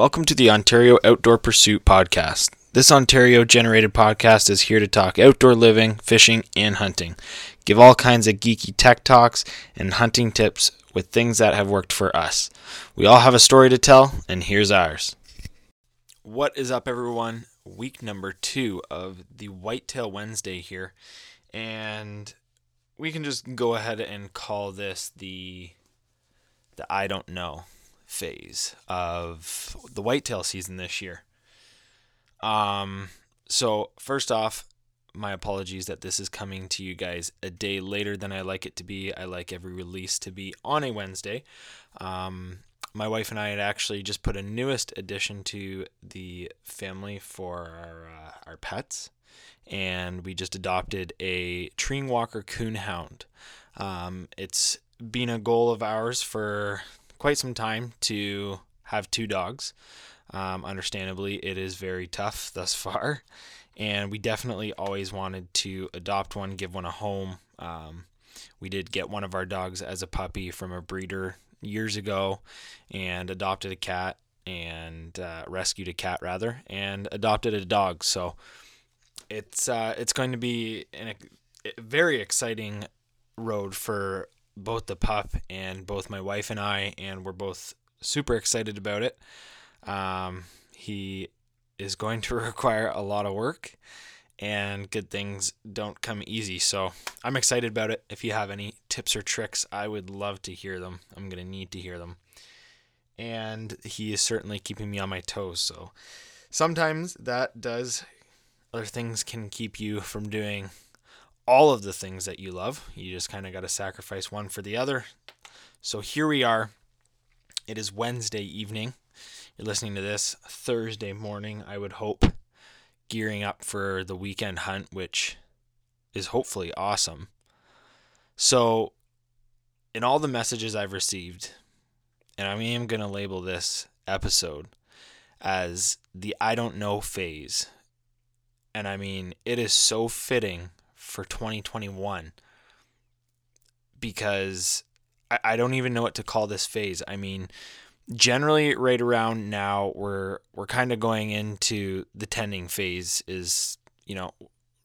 Welcome to the Ontario Outdoor Pursuit Podcast. This Ontario generated podcast is here to talk outdoor living, fishing, and hunting. Give all kinds of geeky tech talks and hunting tips with things that have worked for us. We all have a story to tell, and here's ours. What is up, everyone? Week number two of the Whitetail Wednesday here, and we can just go ahead and call this the the I don't know phase of the whitetail season this year. Um, so first off, my apologies that this is coming to you guys a day later than I like it to be. I like every release to be on a Wednesday. Um, my wife and I had actually just put a newest addition to the family for our uh, our pets, and we just adopted a Treeing Walker Coon Hound. Um, it's been a goal of ours for quite some time to have two dogs. Um, understandably, it is very tough thus far, and we definitely always wanted to adopt one, give one a home. Um, we did get one of our dogs as a puppy from a breeder years ago, and adopted a cat and uh, rescued a cat rather, and adopted a dog. So it's uh, it's going to be an, a very exciting road for both the pup and both my wife and I, and we're both super excited about it. Um, he is going to require a lot of work, and good things don't come easy. So I'm excited about it. If you have any tips or tricks, I would love to hear them. I'm going to need to hear them. And he is certainly keeping me on my toes. So sometimes that does, other things can keep you from doing all of the things that you love. You just kind of got to sacrifice one for the other. So here we are. It is Wednesday evening. You're listening to this Thursday morning, I would hope, gearing up for the weekend hunt, which is hopefully awesome. So, in all the messages I've received, and I am going to label this episode as the I don't know phase. And I mean, it is so fitting for 2021 because I, I don't even know what to call this phase. I mean, generally right around now we're we're kind of going into the tending phase is, you know,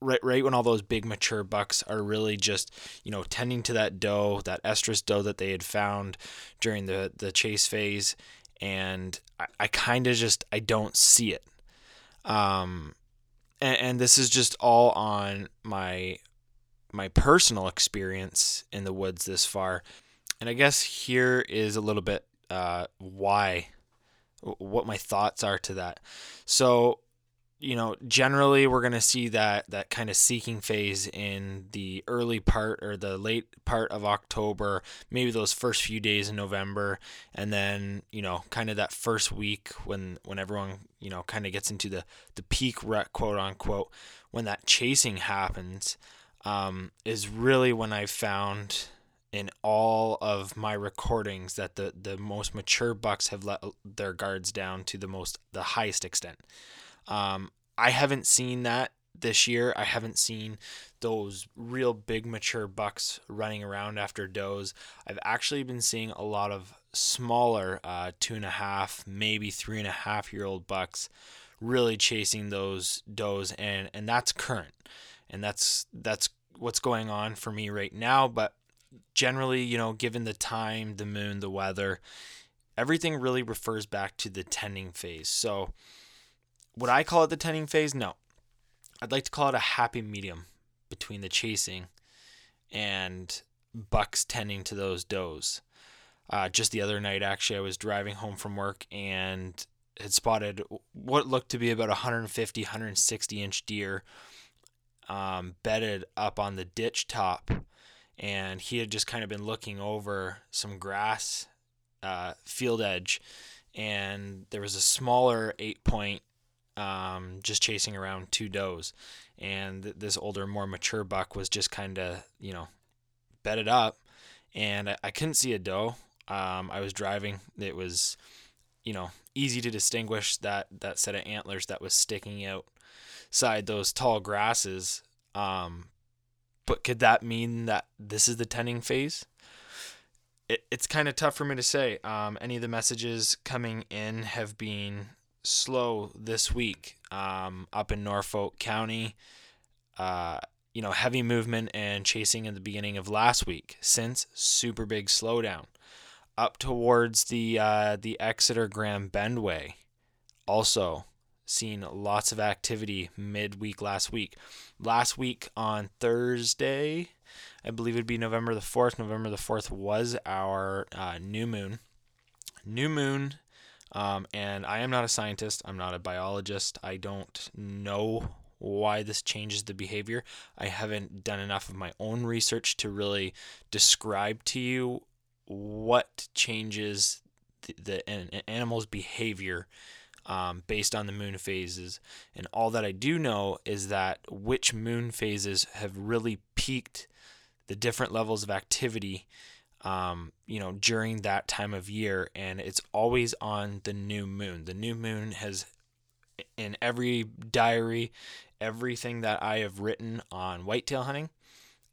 right right when all those big mature bucks are really just, you know, tending to that doe, that estrus doe that they had found during the the chase phase and I, I kind of just I don't see it. Um and, and this is just all on my my personal experience in the woods this far. And I guess here is a little bit uh, why, what my thoughts are to that. So, you know, generally we're going to see that that kind of seeking phase in the early part or the late part of October, maybe those first few days in November, and then you know, kind of that first week when when everyone you know kind of gets into the the peak rut, quote unquote, when that chasing happens, um, is really when I found in all of my recordings that the the most mature bucks have let their guards down to the most the highest extent. Um, I haven't seen that this year. I haven't seen those real big mature bucks running around after does. I've actually been seeing a lot of smaller uh, two and a half, maybe three and a half year old bucks really chasing those does, and and that's current, and that's that's what's going on for me right now. But generally, you know, given the time, the moon, the weather, everything really refers back to the tending phase. So would I call it the tending phase? No. I'd like to call it a happy medium between the chasing and bucks tending to those does. Uh, just the other night, actually, I was driving home from work and had spotted what looked to be about 150, 160 inch deer um, bedded up on the ditch top. And he had just kind of been looking over some grass uh, field edge. And there was a smaller eight point um, just chasing around two does. And this older, more mature buck was just kind of, you know, bedded up. And I, I couldn't see a doe. Um, I was driving. It was, you know, easy to distinguish that, that set of antlers that was sticking out side those tall grasses. Um, but could that mean that this is the tending phase? it, it's kind of tough for me to say. Um, any of the messages coming in have been slow this week um, up in Norfolk County. Uh, you know, heavy movement and chasing in the beginning of last week. Since super big slowdown up towards the uh, the Exeter Grand Bend way. Also, seen lots of activity midweek last week. Last week on Thursday, I believe it'd be November the 4th. November the 4th was our uh, new moon. New moon, um, and I am not a scientist, I'm not a biologist. I don't know why this changes the behavior. I haven't done enough of my own research to really describe to you what changes the, the an, animal's behavior um, based on the moon phases. And all that I do know is that which moon phases have really peaked the different levels of activity, um, you know, during that time of year. And it's always on the new moon. The new moon has, in every diary, everything that I have written on whitetail hunting,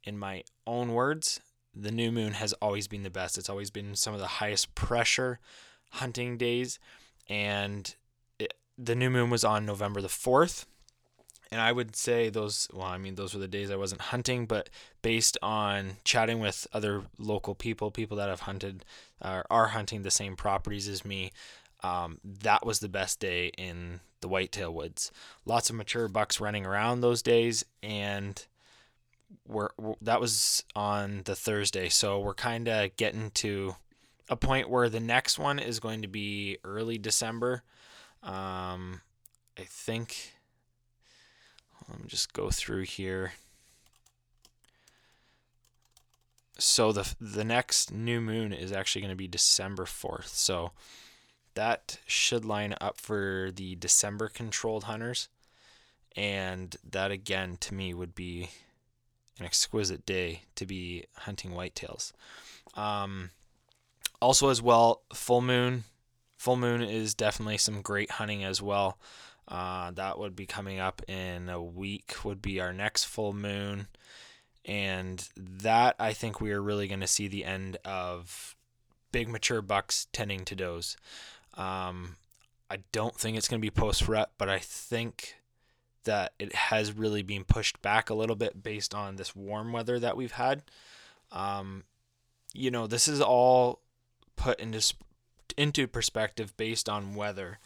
in my own words, the new moon has always been the best. It's always been some of the highest pressure hunting days. And it, the new moon was on November the 4th. And I would say those, well, I mean, those were the days I wasn't hunting, but based on chatting with other local people, people that have hunted or are hunting the same properties as me, um, that was the best day in the whitetail woods. Lots of mature bucks running around those days, and we're, we're that was on the Thursday, so we're kind of getting to a point where the next one is going to be early December. Um, I think. Let me just go through here. So the the next new moon is actually going to be December fourth. So that should line up for the December controlled hunters, and that again to me would be an exquisite day to be hunting whitetails. Um, also, as well, full moon. Full moon is definitely some great hunting as well. Uh, that would be coming up in a week. Would be our next full moon, and that I think we are really going to see the end of big mature bucks tending to does. Um, I don't think it's going to be post rut, but I think that it has really been pushed back a little bit based on this warm weather that we've had. Um, you know, this is all put into into perspective based on weather,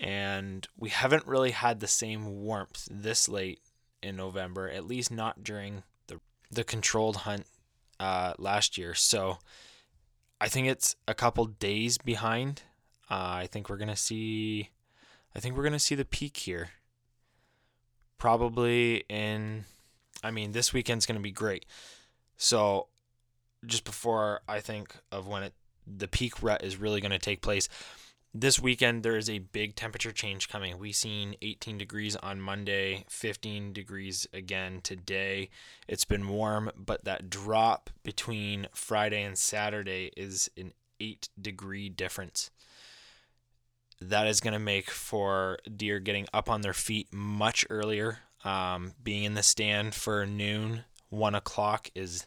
and we haven't really had the same warmth this late in November, at least not during the the controlled hunt uh, last year. So I think it's a couple days behind. Uh, I think we're gonna see. I think we're gonna see the peak here probably in I mean this weekend's to be great. So just before I think of when it the peak rut is really to take place, this weekend there is a big temperature change coming. We seen 18 degrees on Monday, 15 degrees again today. It's been warm, but that drop between Friday and Saturday is an 8 degree difference that is going to make for deer getting up on their feet much earlier. Um, being in the stand for noon, one o'clock is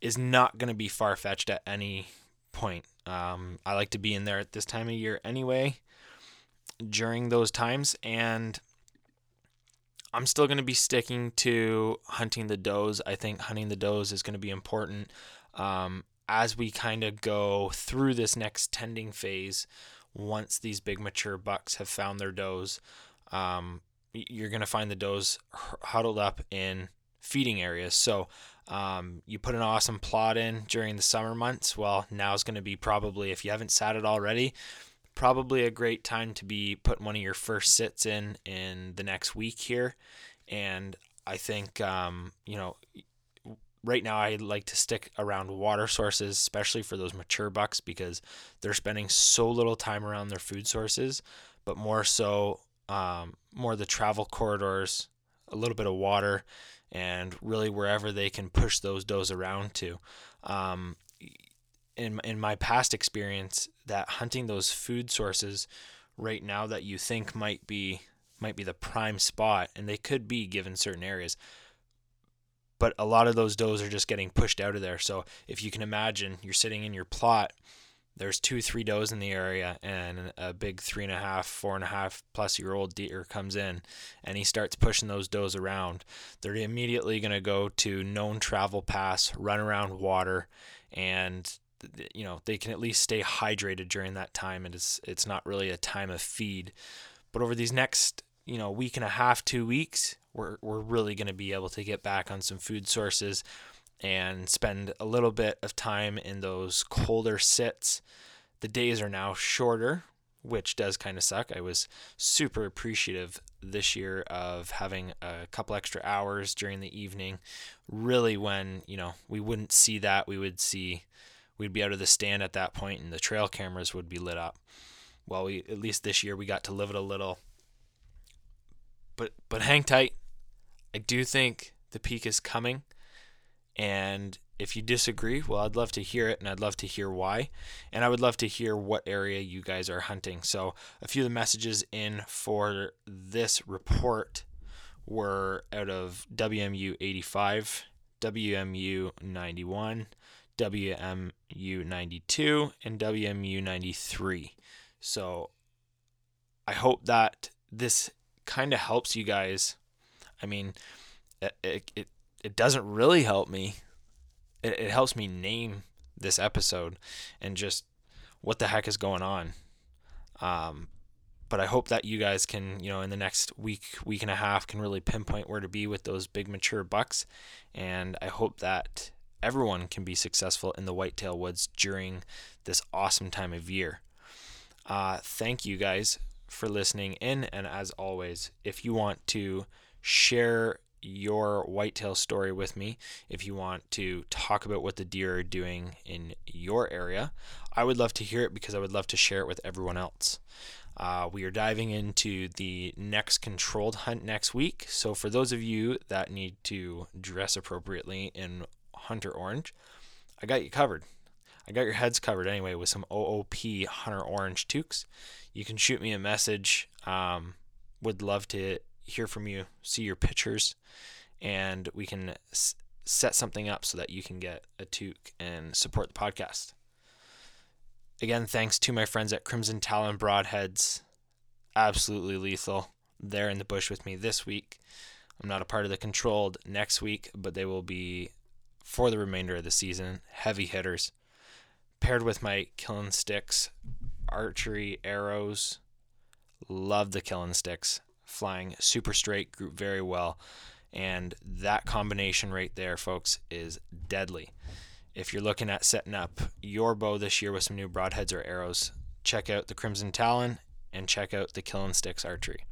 is not going to be far fetched at any point. Um, I like to be in there at this time of year anyway. During those times, and I'm still going to be sticking to hunting the does. I think hunting the does is going to be important um, as we kind of go through this next tending phase once these big mature bucks have found their does, um, you're going to find the does huddled up in feeding areas. So um, you put an awesome plot in during the summer months. Well, now is going to be probably, if you haven't sat it already, probably a great time to be putting one of your first sits in in the next week here. And I think, um, you know, right now I like to stick around water sources, especially for those mature bucks, because they're spending so little time around their food sources, but more so, um, more the travel corridors, a little bit of water, and really wherever they can push those does around to. Um, in in my past experience, that hunting those food sources right now that you think might be might be the prime spot, and they could be given certain areas but a lot of those does are just getting pushed out of there. So if you can imagine, you're sitting in your plot, there's two, three does in the area, and a big three and a half, four and a half plus year old deer comes in, and he starts pushing those does around. They're immediately going to go to known travel paths, run around water, and you know they can at least stay hydrated during that time. And it's it's not really a time of feed, but over these next you know week and a half, two weeks, we're we're really going to be able to get back on some food sources and spend a little bit of time in those colder sits. The days are now shorter, which does kind of suck. I was super appreciative this year of having a couple extra hours during the evening. Really, when you know we wouldn't see that, we would see we'd be out of the stand at that point, and the trail cameras would be lit up. Well, we at least this year we got to live it a little. But but hang tight. I do think the peak is coming. And if you disagree, well, I'd love to hear it and I'd love to hear why. And I would love to hear what area you guys are hunting. So, a few of the messages in for this report were out of WMU 85, WMU 91, WMU 92, and WMU 93. So, I hope that this kind of helps you guys. I mean, it, it, it doesn't really help me. It, it helps me name this episode and just what the heck is going on. Um, but I hope that you guys can, you know, in the next week, week and a half, can really pinpoint where to be with those big mature bucks. And I hope that everyone can be successful in the whitetail woods during this awesome time of year. Uh, thank you guys for listening in. And as always, if you want to share your whitetail story with me if you want to talk about what the deer are doing in your area. I would love to hear it because I would love to share it with everyone else. Uh, we are diving into the next controlled hunt next week. So, for those of you that need to dress appropriately in Hunter Orange, I got you covered. I got your heads covered anyway with some OOP Hunter Orange toques. You can shoot me a message. Um, would love to hear from you, see your pictures, and we can s- set something up so that you can get a toque and support the podcast. Again, thanks to my friends at Crimson Talon Broadheads. Absolutely lethal. They're in the bush with me this week. I'm not a part of the controlled next week, but they will be for the remainder of the season. Heavy hitters. Paired with my killing sticks, archery arrows. Love the killing sticks flying super straight, group very well. And that combination right there, folks, is deadly. If you're looking at setting up your bow this year with some new broadheads or arrows, check out the Crimson Talon and check out the Killing Sticks Archery.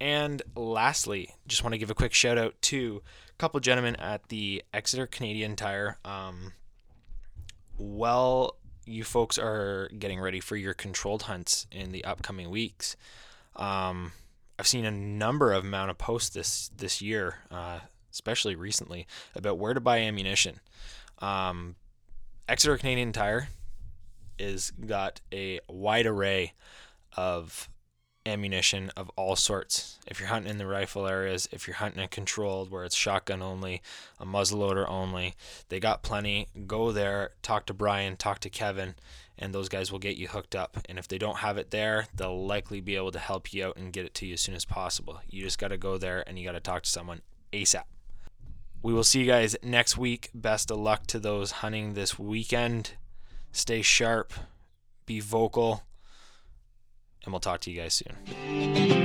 And lastly, just want to give a quick shout out to a couple gentlemen at the Exeter Canadian Tire. Um, well, you folks are getting ready for your controlled hunts in the upcoming weeks. Um, I've seen a number of amount of posts this this year, uh, especially recently, about where to buy ammunition. Um, Exeter Canadian Tire is got a wide array of ammunition of all sorts. If you're hunting in the rifle areas, if you're hunting a controlled where it's shotgun only, a muzzleloader only, they got plenty. Go there, talk to Brian, talk to Kevin, and those guys will get you hooked up. And if they don't have it there, they'll likely be able to help you out and get it to you as soon as possible. You just got to go there and you got to talk to someone ASAP. We will see you guys next week. Best of luck to those hunting this weekend. Stay sharp, be vocal, and we'll talk to you guys soon.